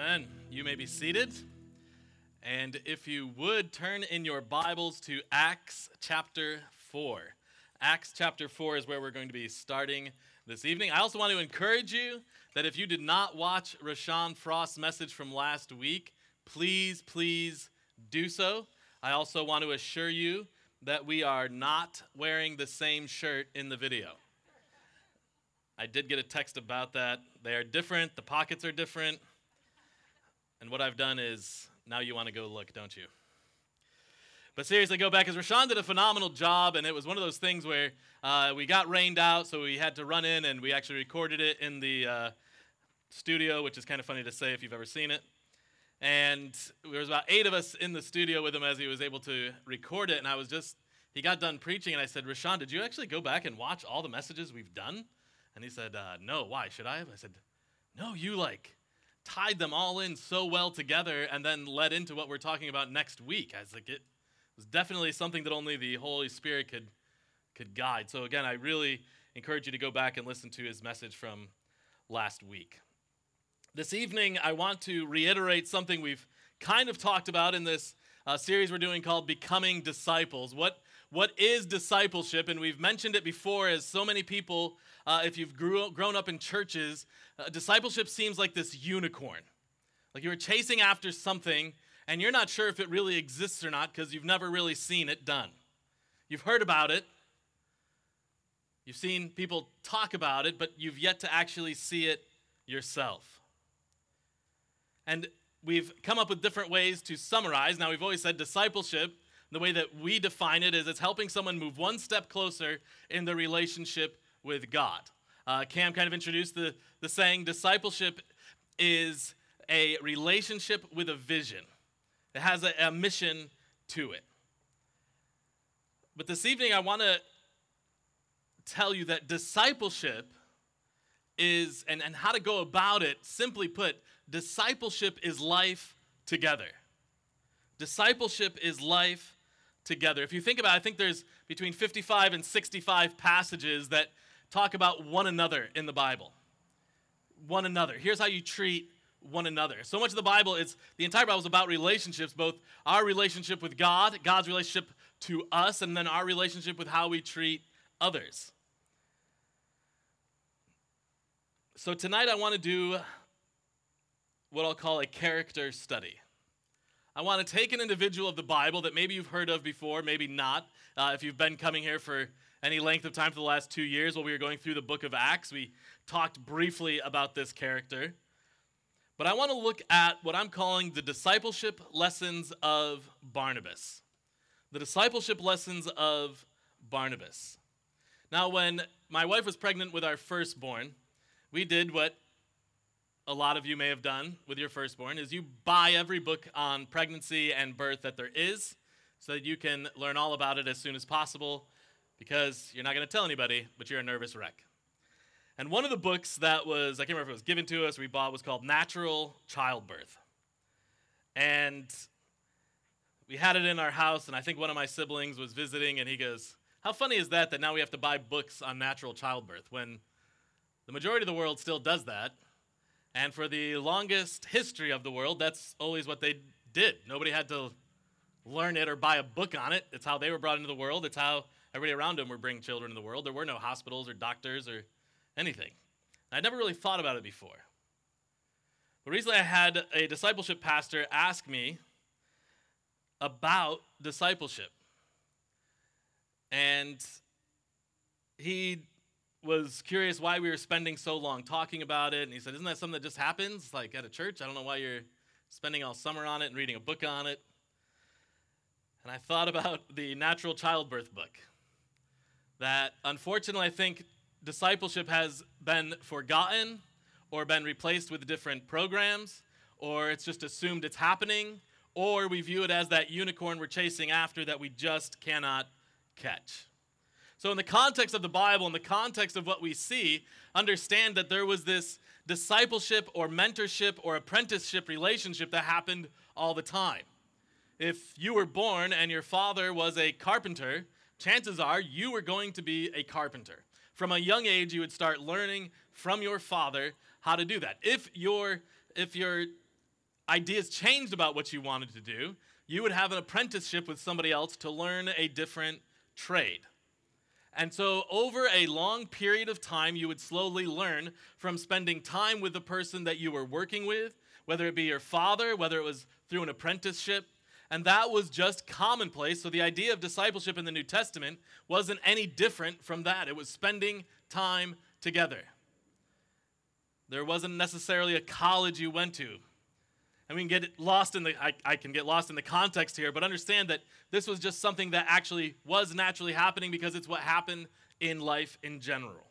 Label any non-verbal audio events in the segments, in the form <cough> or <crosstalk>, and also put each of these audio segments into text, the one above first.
Amen. You may be seated. And if you would turn in your Bibles to Acts chapter 4. Acts chapter 4 is where we're going to be starting this evening. I also want to encourage you that if you did not watch Rashawn Frost's message from last week, please, please do so. I also want to assure you that we are not wearing the same shirt in the video. I did get a text about that. They are different, the pockets are different. And what I've done is now you want to go look, don't you? But seriously, go back because Rashawn did a phenomenal job, and it was one of those things where uh, we got rained out, so we had to run in, and we actually recorded it in the uh, studio, which is kind of funny to say if you've ever seen it. And there was about eight of us in the studio with him as he was able to record it, and I was just he got done preaching, and I said, Rashawn, did you actually go back and watch all the messages we've done? And he said, uh, No. Why should I have? I said, No, you like tied them all in so well together and then led into what we're talking about next week. I was like, it was definitely something that only the Holy Spirit could, could guide. So, again, I really encourage you to go back and listen to his message from last week. This evening, I want to reiterate something we've kind of talked about in this uh, series we're doing called Becoming Disciples. What, what is discipleship? And we've mentioned it before as so many people, uh, if you've grew, grown up in churches, uh, discipleship seems like this unicorn. Like you were chasing after something and you're not sure if it really exists or not because you've never really seen it done. You've heard about it, you've seen people talk about it, but you've yet to actually see it yourself. And we've come up with different ways to summarize. Now, we've always said discipleship, the way that we define it is it's helping someone move one step closer in their relationship with God. Uh, Cam kind of introduced the, the saying discipleship is a relationship with a vision, it has a, a mission to it. But this evening, I want to tell you that discipleship is, and, and how to go about it, simply put, discipleship is life together. Discipleship is life together. If you think about it, I think there's between 55 and 65 passages that talk about one another in the Bible. One another. Here's how you treat one another. So much of the Bible is the entire Bible is about relationships, both our relationship with God, God's relationship to us, and then our relationship with how we treat others. So tonight I want to do what I'll call a character study. I want to take an individual of the Bible that maybe you've heard of before, maybe not. Uh, if you've been coming here for any length of time for the last two years while we were going through the book of Acts. We talked briefly about this character. But I want to look at what I'm calling the discipleship lessons of Barnabas. The discipleship lessons of Barnabas. Now, when my wife was pregnant with our firstborn, we did what a lot of you may have done with your firstborn is you buy every book on pregnancy and birth that there is so that you can learn all about it as soon as possible because you're not going to tell anybody, but you're a nervous wreck. And one of the books that was, I can't remember if it was given to us or we bought, was called Natural Childbirth. And we had it in our house, and I think one of my siblings was visiting, and he goes, How funny is that that now we have to buy books on natural childbirth when the majority of the world still does that? And for the longest history of the world, that's always what they did. Nobody had to learn it or buy a book on it. It's how they were brought into the world, it's how everybody around them were bringing children into the world. There were no hospitals or doctors or anything. I'd never really thought about it before. But recently I had a discipleship pastor ask me about discipleship. And he was curious why we were spending so long talking about it. And he said, Isn't that something that just happens, like at a church? I don't know why you're spending all summer on it and reading a book on it. And I thought about the natural childbirth book that unfortunately I think discipleship has been forgotten or been replaced with different programs or it's just assumed it's happening or we view it as that unicorn we're chasing after that we just cannot catch. So, in the context of the Bible, in the context of what we see, understand that there was this discipleship or mentorship or apprenticeship relationship that happened all the time. If you were born and your father was a carpenter, chances are you were going to be a carpenter. From a young age, you would start learning from your father how to do that. If your if your ideas changed about what you wanted to do, you would have an apprenticeship with somebody else to learn a different trade. And so, over a long period of time, you would slowly learn from spending time with the person that you were working with, whether it be your father, whether it was through an apprenticeship. And that was just commonplace. So, the idea of discipleship in the New Testament wasn't any different from that. It was spending time together. There wasn't necessarily a college you went to. And we can get lost in the, I, I can get lost in the context here, but understand that this was just something that actually was naturally happening because it's what happened in life in general.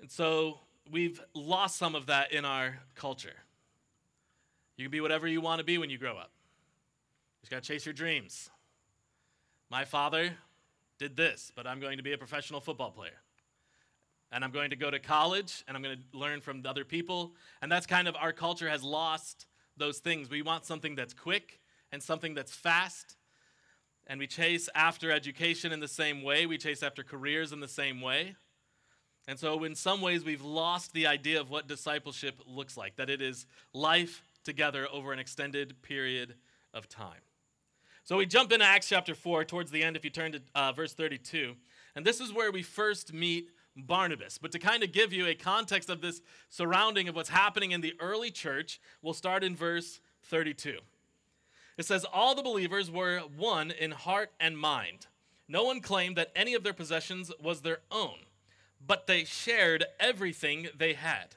And so we've lost some of that in our culture. You can be whatever you want to be when you grow up. You just got to chase your dreams. My father did this, but I'm going to be a professional football player and I'm going to go to college and I'm going to learn from other people. And that's kind of our culture has lost those things. We want something that's quick and something that's fast. And we chase after education in the same way, we chase after careers in the same way. And so, in some ways, we've lost the idea of what discipleship looks like that it is life together over an extended period of time. So, we jump into Acts chapter 4 towards the end, if you turn to uh, verse 32. And this is where we first meet Barnabas. But to kind of give you a context of this surrounding of what's happening in the early church, we'll start in verse 32. It says, All the believers were one in heart and mind. No one claimed that any of their possessions was their own, but they shared everything they had.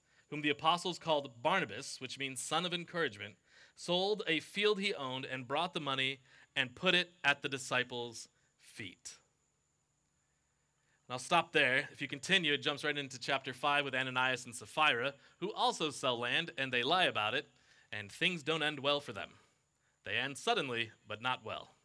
whom the apostles called Barnabas, which means son of encouragement, sold a field he owned and brought the money and put it at the disciples' feet. And I'll stop there. If you continue, it jumps right into chapter 5 with Ananias and Sapphira, who also sell land and they lie about it, and things don't end well for them. They end suddenly, but not well.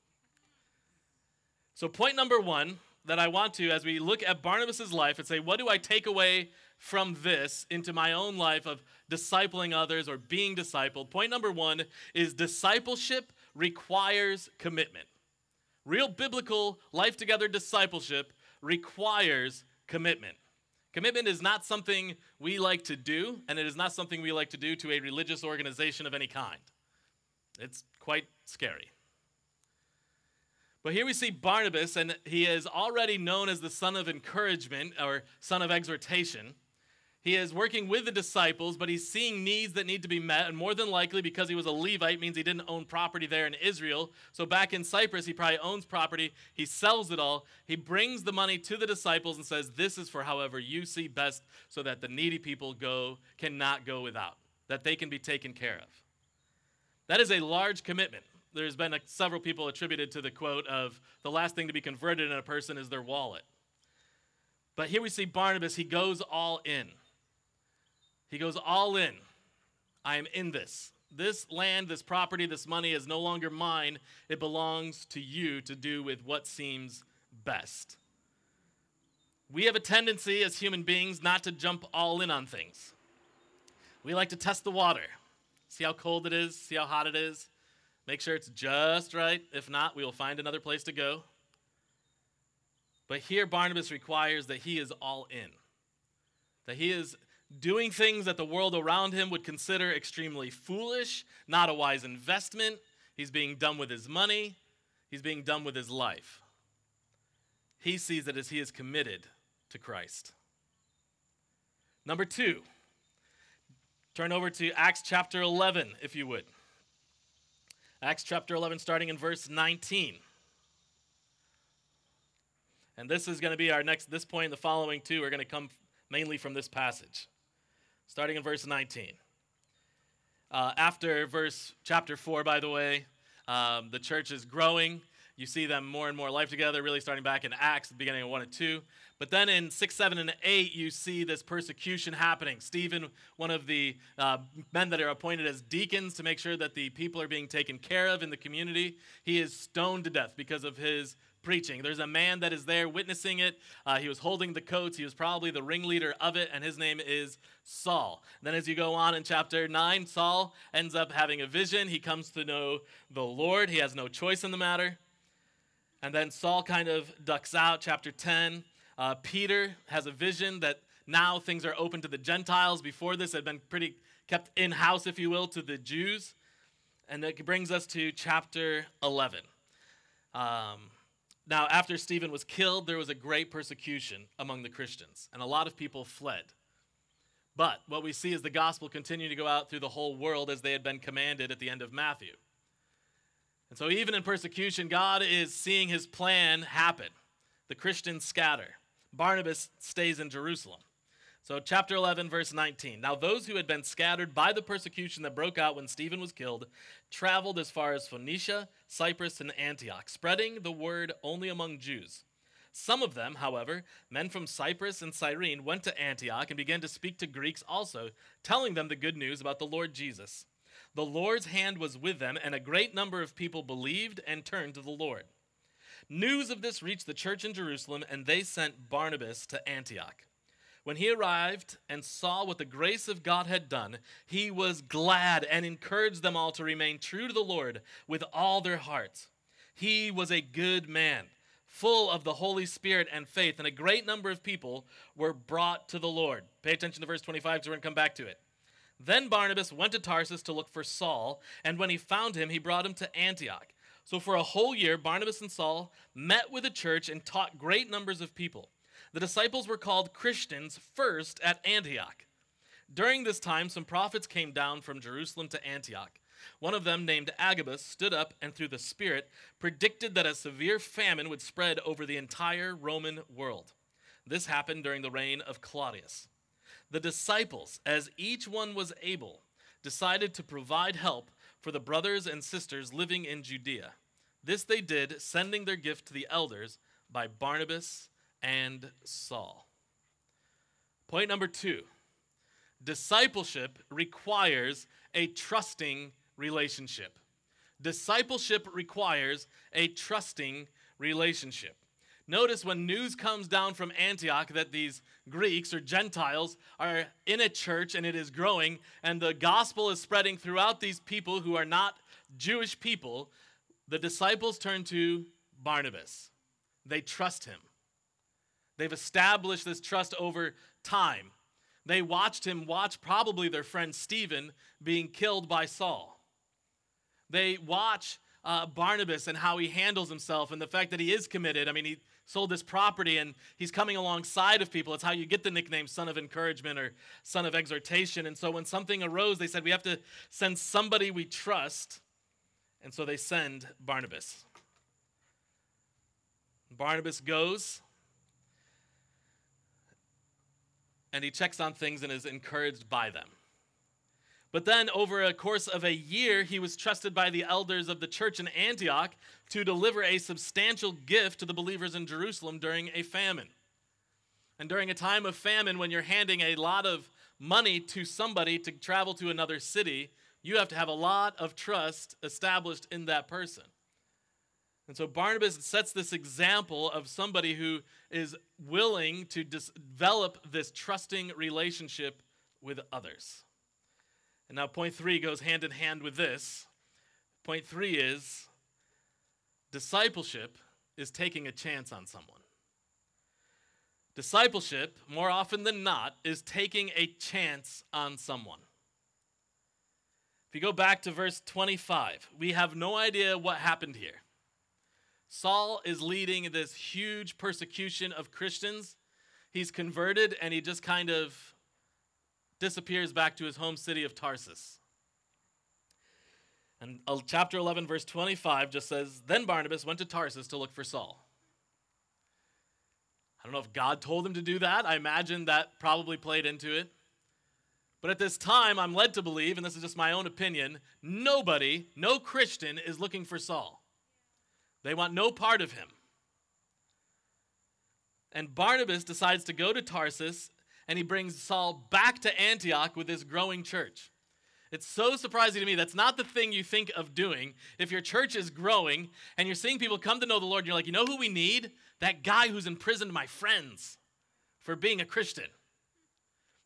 So, point number one that I want to, as we look at Barnabas' life and say, what do I take away from this into my own life of discipling others or being discipled? Point number one is discipleship requires commitment. Real biblical life together discipleship requires commitment. Commitment is not something we like to do, and it is not something we like to do to a religious organization of any kind. It's quite scary. But here we see Barnabas, and he is already known as the son of encouragement or son of exhortation. He is working with the disciples, but he's seeing needs that need to be met. And more than likely, because he was a Levite, means he didn't own property there in Israel. So back in Cyprus, he probably owns property. He sells it all. He brings the money to the disciples and says, This is for however you see best, so that the needy people go cannot go without, that they can be taken care of. That is a large commitment. There's been a, several people attributed to the quote of the last thing to be converted in a person is their wallet. But here we see Barnabas, he goes all in. He goes all in. I am in this. This land, this property, this money is no longer mine. It belongs to you to do with what seems best. We have a tendency as human beings not to jump all in on things. We like to test the water, see how cold it is, see how hot it is, make sure it's just right. If not, we will find another place to go. But here, Barnabas requires that he is all in, that he is doing things that the world around him would consider extremely foolish, not a wise investment. He's being done with his money, he's being done with his life. He sees it as he is committed to Christ. Number two, turn over to Acts chapter 11, if you would. Acts chapter 11, starting in verse 19. And this is going to be our next, this point, the following two are going to come mainly from this passage starting in verse 19. Uh, after verse chapter 4, by the way, um, the church is growing. You see them more and more life together, really starting back in Acts, beginning of 1 and 2. But then in 6, 7, and 8, you see this persecution happening. Stephen, one of the uh, men that are appointed as deacons to make sure that the people are being taken care of in the community, he is stoned to death because of his preaching. There's a man that is there witnessing it. Uh, he was holding the coats. He was probably the ringleader of it, and his name is Saul. Then, as you go on in chapter 9, Saul ends up having a vision. He comes to know the Lord. He has no choice in the matter. And then Saul kind of ducks out. Chapter 10, uh, Peter has a vision that now things are open to the Gentiles. Before this, had been pretty kept in house, if you will, to the Jews. And that brings us to chapter 11. Um, now, after Stephen was killed, there was a great persecution among the Christians, and a lot of people fled. But what we see is the gospel continued to go out through the whole world as they had been commanded at the end of Matthew. And so, even in persecution, God is seeing his plan happen. The Christians scatter. Barnabas stays in Jerusalem. So, chapter 11, verse 19. Now, those who had been scattered by the persecution that broke out when Stephen was killed traveled as far as Phoenicia, Cyprus, and Antioch, spreading the word only among Jews. Some of them, however, men from Cyprus and Cyrene, went to Antioch and began to speak to Greeks also, telling them the good news about the Lord Jesus. The Lord's hand was with them, and a great number of people believed and turned to the Lord. News of this reached the church in Jerusalem, and they sent Barnabas to Antioch. When he arrived and saw what the grace of God had done, he was glad and encouraged them all to remain true to the Lord with all their hearts. He was a good man, full of the Holy Spirit and faith, and a great number of people were brought to the Lord. Pay attention to verse 25 because we're going to come back to it. Then Barnabas went to Tarsus to look for Saul, and when he found him, he brought him to Antioch. So for a whole year, Barnabas and Saul met with the church and taught great numbers of people. The disciples were called Christians first at Antioch. During this time, some prophets came down from Jerusalem to Antioch. One of them, named Agabus, stood up and through the Spirit predicted that a severe famine would spread over the entire Roman world. This happened during the reign of Claudius. The disciples, as each one was able, decided to provide help for the brothers and sisters living in Judea. This they did, sending their gift to the elders by Barnabas and Saul. Point number two discipleship requires a trusting relationship. Discipleship requires a trusting relationship. Notice when news comes down from Antioch that these Greeks or Gentiles are in a church and it is growing, and the gospel is spreading throughout these people who are not Jewish people, the disciples turn to Barnabas. They trust him. They've established this trust over time. They watched him watch probably their friend Stephen being killed by Saul. They watch uh, Barnabas and how he handles himself and the fact that he is committed. I mean, he sold this property and he's coming alongside of people. It's how you get the nickname son of encouragement or son of exhortation. And so when something arose, they said, we have to send somebody we trust. And so they send Barnabas. Barnabas goes and he checks on things and is encouraged by them. But then, over a course of a year, he was trusted by the elders of the church in Antioch to deliver a substantial gift to the believers in Jerusalem during a famine. And during a time of famine, when you're handing a lot of money to somebody to travel to another city, you have to have a lot of trust established in that person. And so Barnabas sets this example of somebody who is willing to develop this trusting relationship with others. And now, point three goes hand in hand with this. Point three is discipleship is taking a chance on someone. Discipleship, more often than not, is taking a chance on someone. If you go back to verse 25, we have no idea what happened here. Saul is leading this huge persecution of Christians. He's converted and he just kind of disappears back to his home city of Tarsus. And uh, chapter 11, verse 25 just says Then Barnabas went to Tarsus to look for Saul. I don't know if God told him to do that. I imagine that probably played into it. But at this time, I'm led to believe, and this is just my own opinion, nobody, no Christian, is looking for Saul. They want no part of him. And Barnabas decides to go to Tarsus and he brings Saul back to Antioch with this growing church. It's so surprising to me. That's not the thing you think of doing. If your church is growing and you're seeing people come to know the Lord, and you're like, you know who we need? That guy who's imprisoned my friends for being a Christian.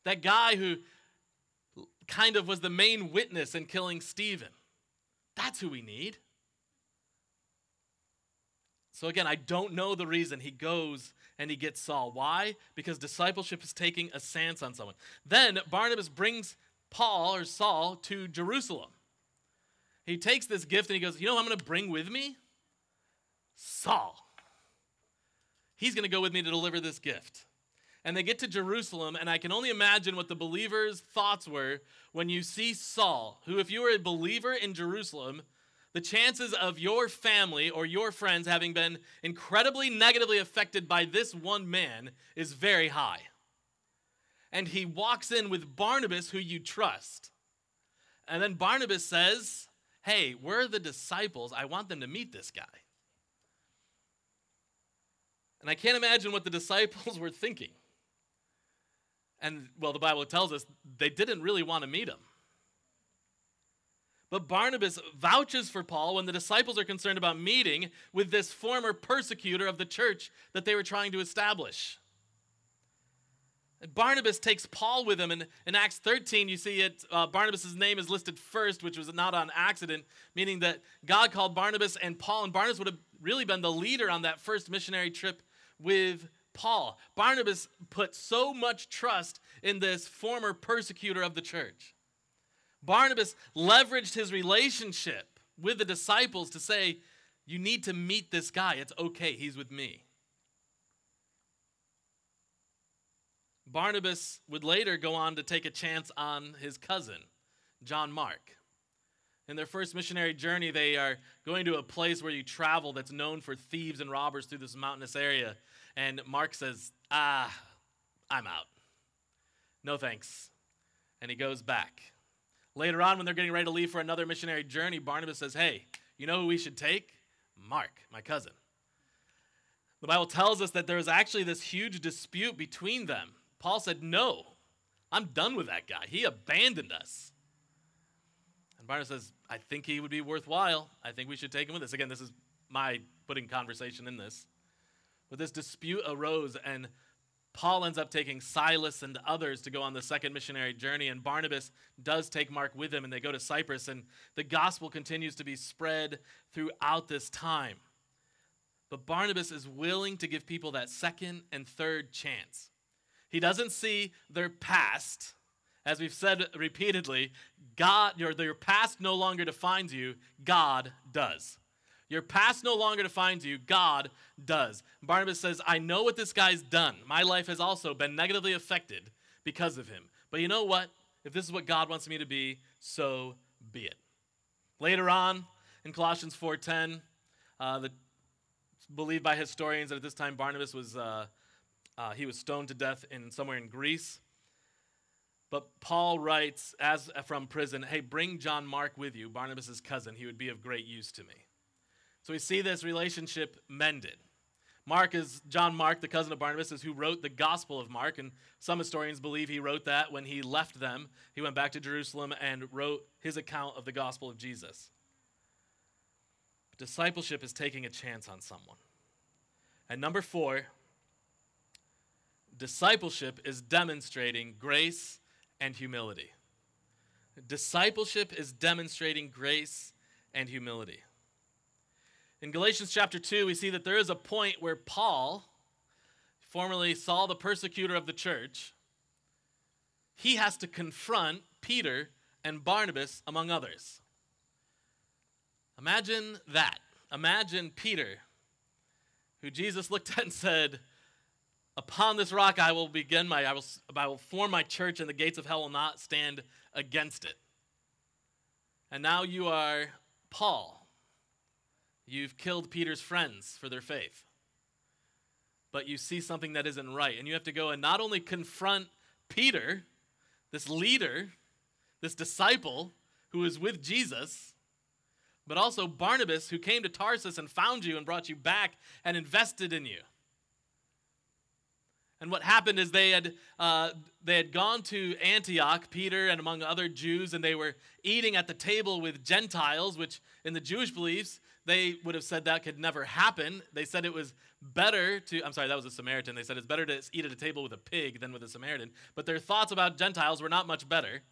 That guy who kind of was the main witness in killing Stephen. That's who we need. So again, I don't know the reason he goes and he gets Saul. Why? Because discipleship is taking a stance on someone. Then Barnabas brings Paul or Saul to Jerusalem. He takes this gift and he goes, You know I'm going to bring with me? Saul. He's going to go with me to deliver this gift. And they get to Jerusalem, and I can only imagine what the believers' thoughts were when you see Saul, who, if you were a believer in Jerusalem, the chances of your family or your friends having been incredibly negatively affected by this one man is very high. And he walks in with Barnabas, who you trust. And then Barnabas says, Hey, we're the disciples. I want them to meet this guy. And I can't imagine what the <laughs> disciples were thinking. And, well, the Bible tells us they didn't really want to meet him. But Barnabas vouches for Paul when the disciples are concerned about meeting with this former persecutor of the church that they were trying to establish. Barnabas takes Paul with him. And in Acts 13, you see it, uh, Barnabas' name is listed first, which was not on accident, meaning that God called Barnabas and Paul, and Barnabas would have really been the leader on that first missionary trip with Paul. Barnabas put so much trust in this former persecutor of the church. Barnabas leveraged his relationship with the disciples to say, You need to meet this guy. It's okay, he's with me. Barnabas would later go on to take a chance on his cousin, John Mark. In their first missionary journey, they are going to a place where you travel that's known for thieves and robbers through this mountainous area. And Mark says, Ah, I'm out. No thanks. And he goes back. Later on, when they're getting ready to leave for another missionary journey, Barnabas says, Hey, you know who we should take? Mark, my cousin. The Bible tells us that there was actually this huge dispute between them. Paul said, No, I'm done with that guy. He abandoned us. And Barnabas says, I think he would be worthwhile. I think we should take him with us. Again, this is my putting conversation in this. But this dispute arose, and Paul ends up taking Silas and others to go on the second missionary journey, and Barnabas does take Mark with him, and they go to Cyprus, and the gospel continues to be spread throughout this time. But Barnabas is willing to give people that second and third chance. He doesn't see their past. As we've said repeatedly, God, your, your past no longer defines you, God does. Your past no longer defines you, God does. Barnabas says, I know what this guy's done. My life has also been negatively affected because of him. But you know what? If this is what God wants me to be, so be it. Later on in Colossians 4:10, uh, believed by historians that at this time Barnabas was uh, uh, he was stoned to death in somewhere in Greece. But Paul writes as from prison, "Hey, bring John Mark with you, Barnabas' cousin. He would be of great use to me." So we see this relationship mended. Mark is John Mark, the cousin of Barnabas, is who wrote the Gospel of Mark, and some historians believe he wrote that when he left them. He went back to Jerusalem and wrote his account of the gospel of Jesus. Discipleship is taking a chance on someone. And number four, discipleship is demonstrating grace and humility. Discipleship is demonstrating grace and humility. In Galatians chapter 2, we see that there is a point where Paul, formerly Saul the persecutor of the church, he has to confront Peter and Barnabas, among others. Imagine that. Imagine Peter, who Jesus looked at and said, Upon this rock I will begin my, I will, I will form my church, and the gates of hell will not stand against it. And now you are Paul You've killed Peter's friends for their faith. But you see something that isn't right. And you have to go and not only confront Peter, this leader, this disciple who is with Jesus, but also Barnabas, who came to Tarsus and found you and brought you back and invested in you. And what happened is they had, uh, they had gone to Antioch, Peter and among other Jews, and they were eating at the table with Gentiles, which in the Jewish beliefs, they would have said that could never happen. They said it was better to, I'm sorry, that was a Samaritan. They said it's better to eat at a table with a pig than with a Samaritan. But their thoughts about Gentiles were not much better.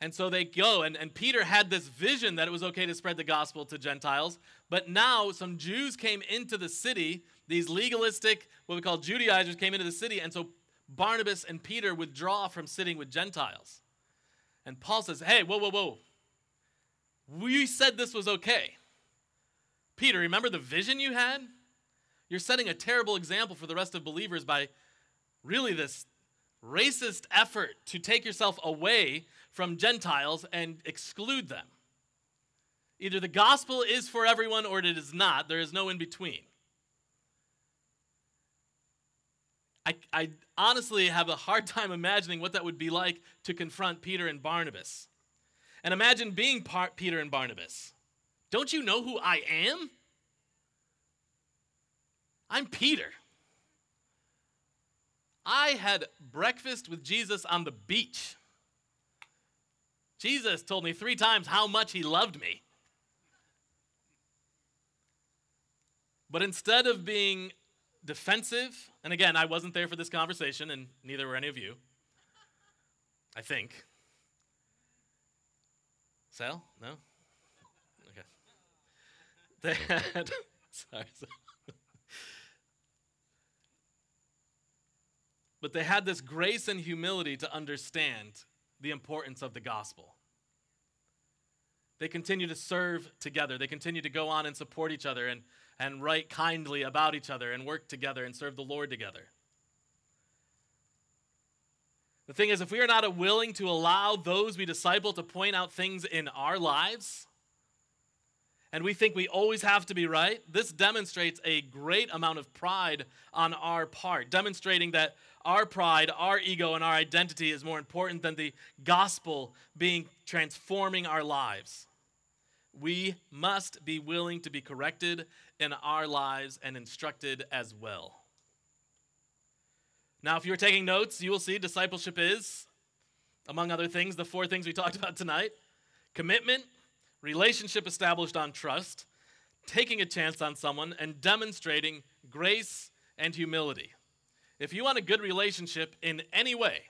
And so they go, and, and Peter had this vision that it was okay to spread the gospel to Gentiles. But now some Jews came into the city, these legalistic, what we call Judaizers came into the city, and so Barnabas and Peter withdraw from sitting with Gentiles. And Paul says, Hey, whoa, whoa, whoa. We said this was okay. Peter, remember the vision you had? You're setting a terrible example for the rest of believers by really this racist effort to take yourself away from Gentiles and exclude them. Either the gospel is for everyone or it is not. There is no in between. I, I honestly have a hard <laughs> time imagining what that would be like to confront Peter and Barnabas. And imagine being Peter and Barnabas. Don't you know who I am? I'm Peter. I had breakfast with Jesus on the beach. Jesus told me three times how much he loved me. But instead of being defensive, and again, I wasn't there for this conversation, and neither were any of you, I think. Sal? No? Okay. <laughs> They had, sorry, sorry. But they had this grace and humility to understand the importance of the gospel. They continue to serve together. They continue to go on and support each other and, and write kindly about each other and work together and serve the Lord together. The thing is, if we are not willing to allow those we disciple to point out things in our lives, and we think we always have to be right, this demonstrates a great amount of pride on our part, demonstrating that our pride, our ego, and our identity is more important than the gospel being transforming our lives. We must be willing to be corrected in our lives and instructed as well. Now, if you're taking notes, you will see discipleship is, among other things, the four things we talked about tonight commitment, relationship established on trust, taking a chance on someone, and demonstrating grace and humility. If you want a good relationship in any way,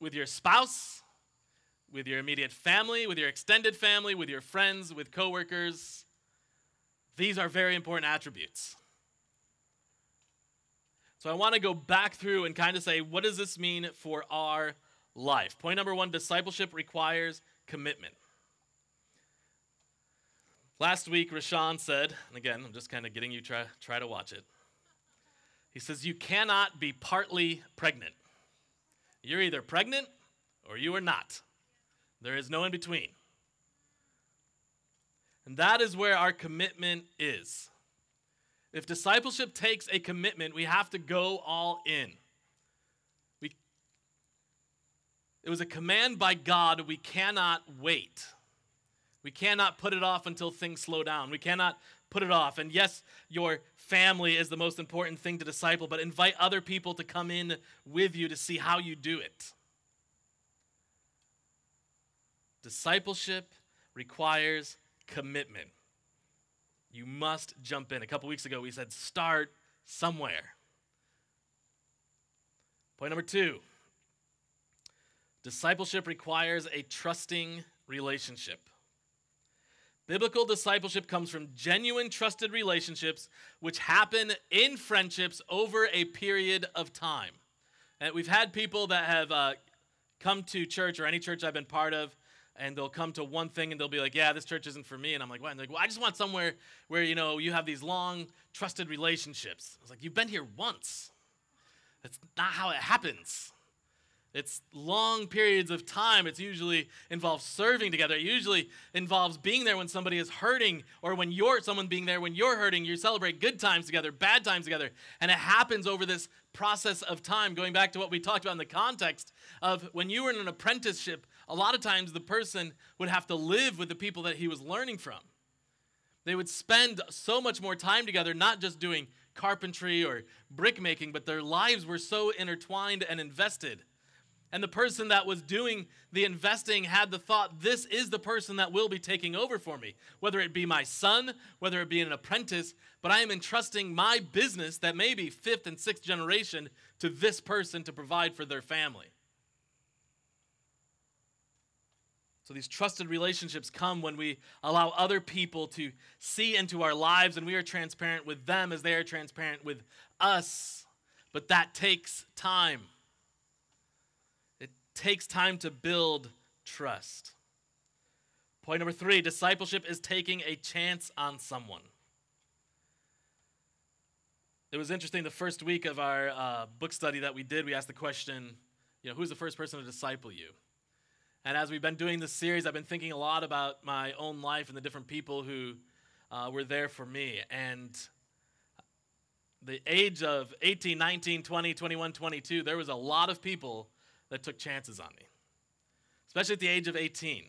with your spouse, with your immediate family, with your extended family, with your friends, with coworkers, these are very important attributes. So I want to go back through and kind of say, what does this mean for our life? Point number one discipleship requires commitment. Last week, Rashawn said, and again, I'm just kind of getting you try try to watch it. He says, You cannot be partly pregnant. You're either pregnant or you are not. There is no in between. And that is where our commitment is. If discipleship takes a commitment, we have to go all in. We, it was a command by God, we cannot wait. We cannot put it off until things slow down. We cannot put it off. And yes, your family is the most important thing to disciple, but invite other people to come in with you to see how you do it. Discipleship requires commitment. You must jump in. A couple weeks ago, we said start somewhere. Point number two discipleship requires a trusting relationship. Biblical discipleship comes from genuine trusted relationships which happen in friendships over a period of time. And we've had people that have uh, come to church or any church I've been part of, and they'll come to one thing and they'll be like, "Yeah, this church isn't for me." And I'm like, "What?" And they're like, "Well, I just want somewhere where you know you have these long trusted relationships." I was like, "You've been here once. That's not how it happens." It's long periods of time. It usually involves serving together. It usually involves being there when somebody is hurting or when you're someone being there when you're hurting. You celebrate good times together, bad times together. And it happens over this process of time, going back to what we talked about in the context of when you were in an apprenticeship a lot of times the person would have to live with the people that he was learning from. They would spend so much more time together, not just doing carpentry or brick making, but their lives were so intertwined and invested. And the person that was doing the investing had the thought, this is the person that will be taking over for me, whether it be my son, whether it be an apprentice, but I am entrusting my business that may be fifth and sixth generation to this person to provide for their family. So these trusted relationships come when we allow other people to see into our lives and we are transparent with them as they are transparent with us. But that takes time. It takes time to build trust. Point number three discipleship is taking a chance on someone. It was interesting the first week of our uh, book study that we did, we asked the question, you know, who's the first person to disciple you? And as we've been doing this series, I've been thinking a lot about my own life and the different people who uh, were there for me. And the age of 18, 19, 20, 21, 22, there was a lot of people that took chances on me, especially at the age of 18.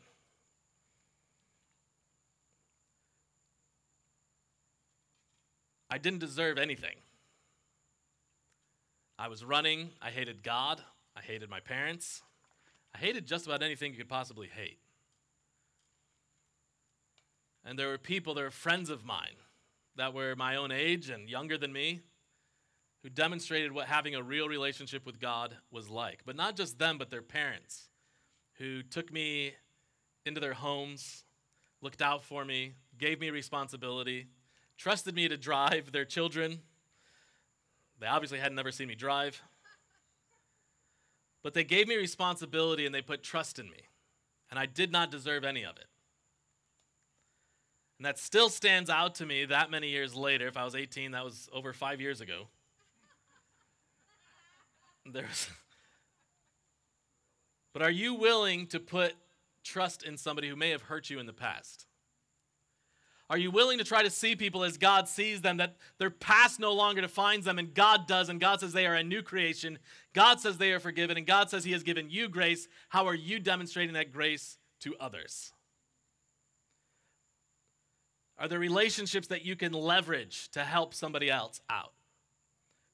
I didn't deserve anything. I was running. I hated God. I hated my parents. I hated just about anything you could possibly hate. And there were people, there were friends of mine that were my own age and younger than me who demonstrated what having a real relationship with God was like. But not just them, but their parents who took me into their homes, looked out for me, gave me responsibility, trusted me to drive their children. They obviously had never seen me drive. But they gave me responsibility and they put trust in me. And I did not deserve any of it. And that still stands out to me that many years later. If I was 18, that was over five years ago. There's <laughs> but are you willing to put trust in somebody who may have hurt you in the past? Are you willing to try to see people as God sees them, that their past no longer defines them, and God does, and God says they are a new creation? God says they are forgiven, and God says He has given you grace. How are you demonstrating that grace to others? Are there relationships that you can leverage to help somebody else out?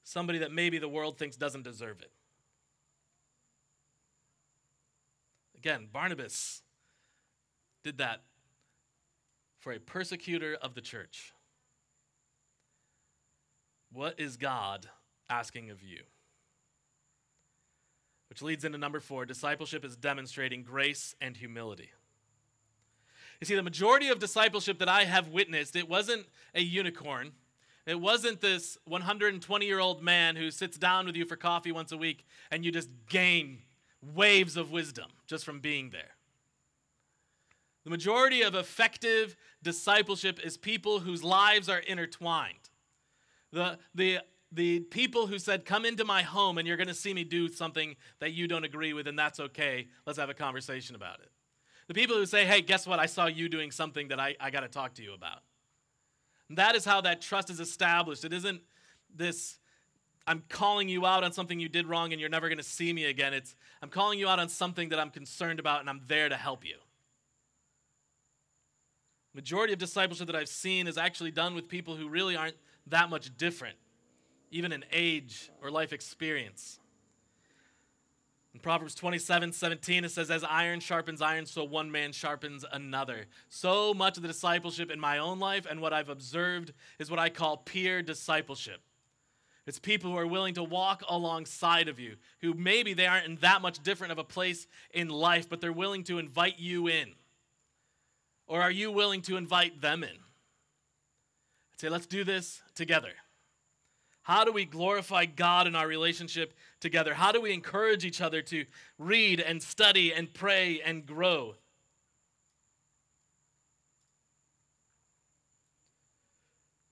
Somebody that maybe the world thinks doesn't deserve it. Again, Barnabas did that for a persecutor of the church. What is God asking of you? Which leads into number four discipleship is demonstrating grace and humility. You see, the majority of discipleship that I have witnessed, it wasn't a unicorn. It wasn't this 120 year old man who sits down with you for coffee once a week and you just gain waves of wisdom just from being there. The majority of effective discipleship is people whose lives are intertwined. The, the, the people who said, Come into my home and you're going to see me do something that you don't agree with, and that's okay. Let's have a conversation about it. The people who say, Hey, guess what? I saw you doing something that I, I got to talk to you about. And that is how that trust is established. It isn't this, I'm calling you out on something you did wrong and you're never going to see me again. It's, I'm calling you out on something that I'm concerned about and I'm there to help you. Majority of discipleship that I've seen is actually done with people who really aren't that much different, even in age or life experience. In Proverbs 27 17, it says, As iron sharpens iron, so one man sharpens another. So much of the discipleship in my own life and what I've observed is what I call peer discipleship. It's people who are willing to walk alongside of you, who maybe they aren't in that much different of a place in life, but they're willing to invite you in. Or are you willing to invite them in? I'd say, let's do this together. How do we glorify God in our relationship together? How do we encourage each other to read and study and pray and grow?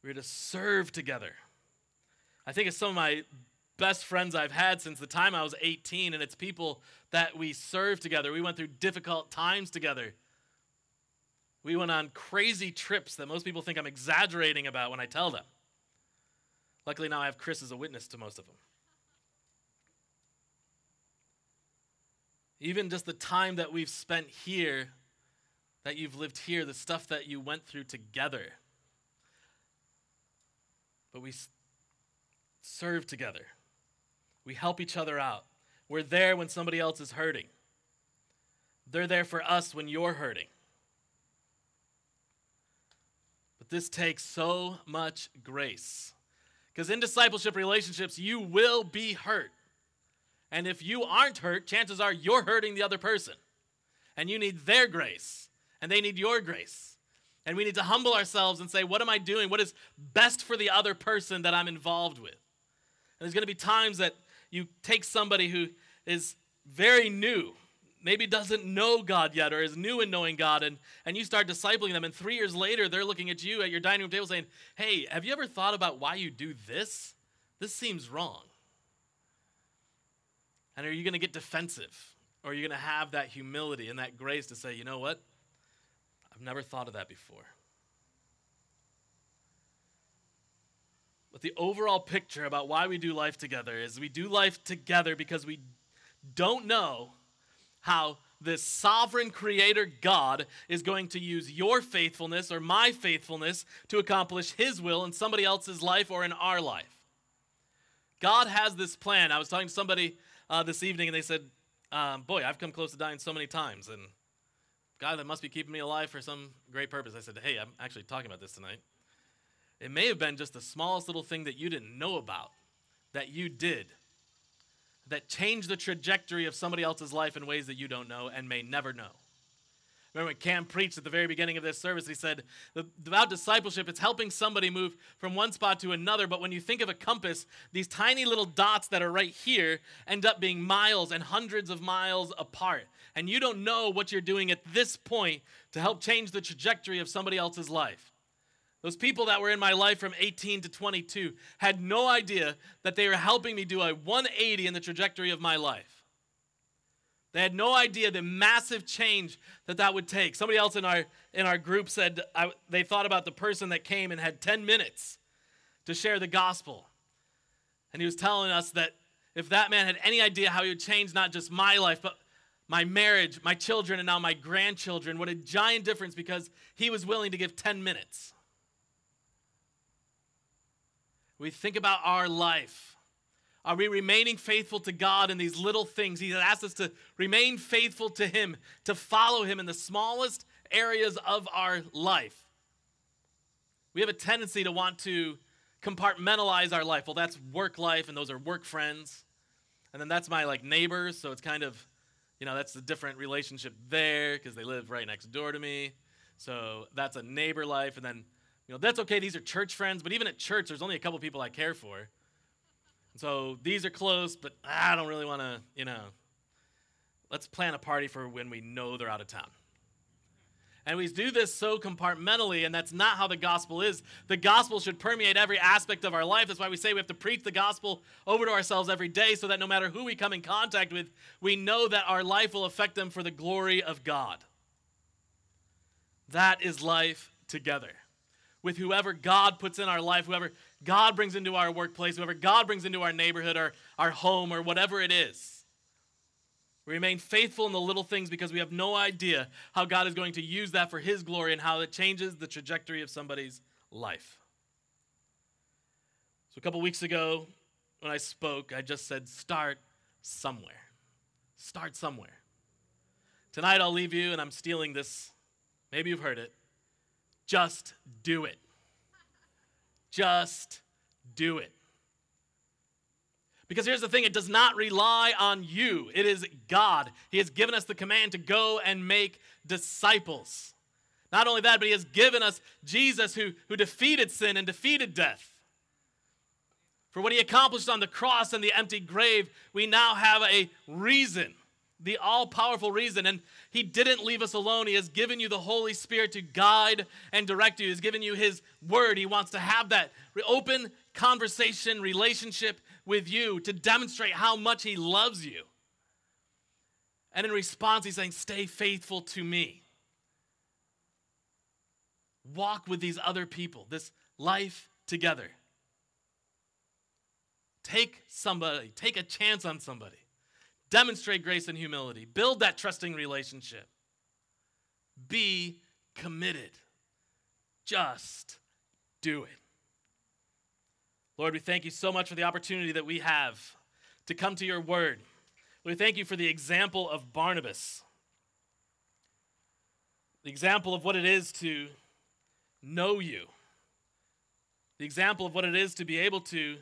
We're to serve together. I think it's some of my best friends I've had since the time I was 18, and it's people that we serve together. We went through difficult times together. We went on crazy trips that most people think I'm exaggerating about when I tell them. Luckily, now I have Chris as a witness to most of them. Even just the time that we've spent here, that you've lived here, the stuff that you went through together. But we serve together. We help each other out. We're there when somebody else is hurting. They're there for us when you're hurting. But this takes so much grace. Because in discipleship relationships, you will be hurt. And if you aren't hurt, chances are you're hurting the other person. And you need their grace, and they need your grace. And we need to humble ourselves and say, What am I doing? What is best for the other person that I'm involved with? And there's going to be times that you take somebody who is very new, maybe doesn't know God yet or is new in knowing God, and, and you start discipling them. And three years later, they're looking at you at your dining room table saying, Hey, have you ever thought about why you do this? This seems wrong. And are you going to get defensive? Or are you going to have that humility and that grace to say, you know what? I've never thought of that before. But the overall picture about why we do life together is we do life together because we don't know how this sovereign creator God is going to use your faithfulness or my faithfulness to accomplish his will in somebody else's life or in our life. God has this plan. I was talking to somebody uh, this evening, and they said, um, Boy, I've come close to dying so many times, and God, that must be keeping me alive for some great purpose. I said, Hey, I'm actually talking about this tonight. It may have been just the smallest little thing that you didn't know about that you did that change the trajectory of somebody else's life in ways that you don't know and may never know. Remember when Cam preached at the very beginning of this service, he said, about discipleship, it's helping somebody move from one spot to another. But when you think of a compass, these tiny little dots that are right here end up being miles and hundreds of miles apart. And you don't know what you're doing at this point to help change the trajectory of somebody else's life. Those people that were in my life from 18 to 22 had no idea that they were helping me do a 180 in the trajectory of my life. They had no idea the massive change that that would take. Somebody else in our in our group said I, they thought about the person that came and had 10 minutes to share the gospel. And he was telling us that if that man had any idea how he would change not just my life, but my marriage, my children, and now my grandchildren, what a giant difference because he was willing to give 10 minutes. We think about our life are we remaining faithful to God in these little things? He asks us to remain faithful to Him, to follow Him in the smallest areas of our life. We have a tendency to want to compartmentalize our life. Well, that's work life, and those are work friends. And then that's my like neighbors, so it's kind of, you know, that's a different relationship there because they live right next door to me. So that's a neighbor life. And then, you know, that's okay. These are church friends, but even at church, there's only a couple people I care for. So these are close, but I don't really want to, you know. Let's plan a party for when we know they're out of town. And we do this so compartmentally, and that's not how the gospel is. The gospel should permeate every aspect of our life. That's why we say we have to preach the gospel over to ourselves every day so that no matter who we come in contact with, we know that our life will affect them for the glory of God. That is life together. With whoever God puts in our life, whoever God brings into our workplace, whoever God brings into our neighborhood or our home or whatever it is. We remain faithful in the little things because we have no idea how God is going to use that for His glory and how it changes the trajectory of somebody's life. So, a couple weeks ago, when I spoke, I just said, start somewhere. Start somewhere. Tonight, I'll leave you, and I'm stealing this. Maybe you've heard it. Just do it. Just do it. Because here's the thing it does not rely on you, it is God. He has given us the command to go and make disciples. Not only that, but He has given us Jesus who, who defeated sin and defeated death. For what He accomplished on the cross and the empty grave, we now have a reason the all powerful reason. And He didn't leave us alone. He has given you the Holy Spirit to guide and direct you. He's given you His Word. He wants to have that open conversation, relationship with you to demonstrate how much He loves you. And in response, He's saying, Stay faithful to me. Walk with these other people, this life together. Take somebody, take a chance on somebody Demonstrate grace and humility. Build that trusting relationship. Be committed. Just do it. Lord, we thank you so much for the opportunity that we have to come to your word. We thank you for the example of Barnabas, the example of what it is to know you, the example of what it is to be able to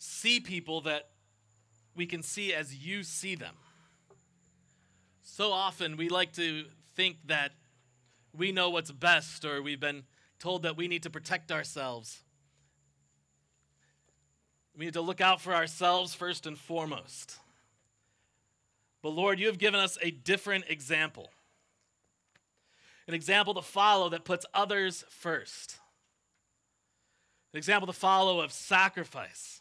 see people that we can see as you see them. So often we like to think that we know what's best or we've been told that we need to protect ourselves. We need to look out for ourselves first and foremost. But Lord, you have given us a different example. An example to follow that puts others first. An example to follow of sacrifice.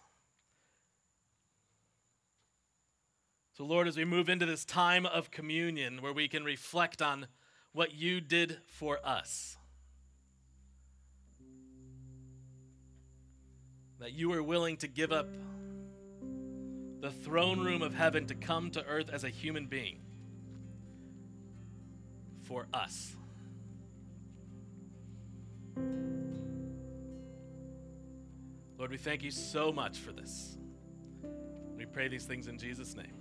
So, Lord, as we move into this time of communion where we can reflect on what you did for us, that you were willing to give up the throne room of heaven to come to earth as a human being for us. Lord, we thank you so much for this. We pray these things in Jesus' name.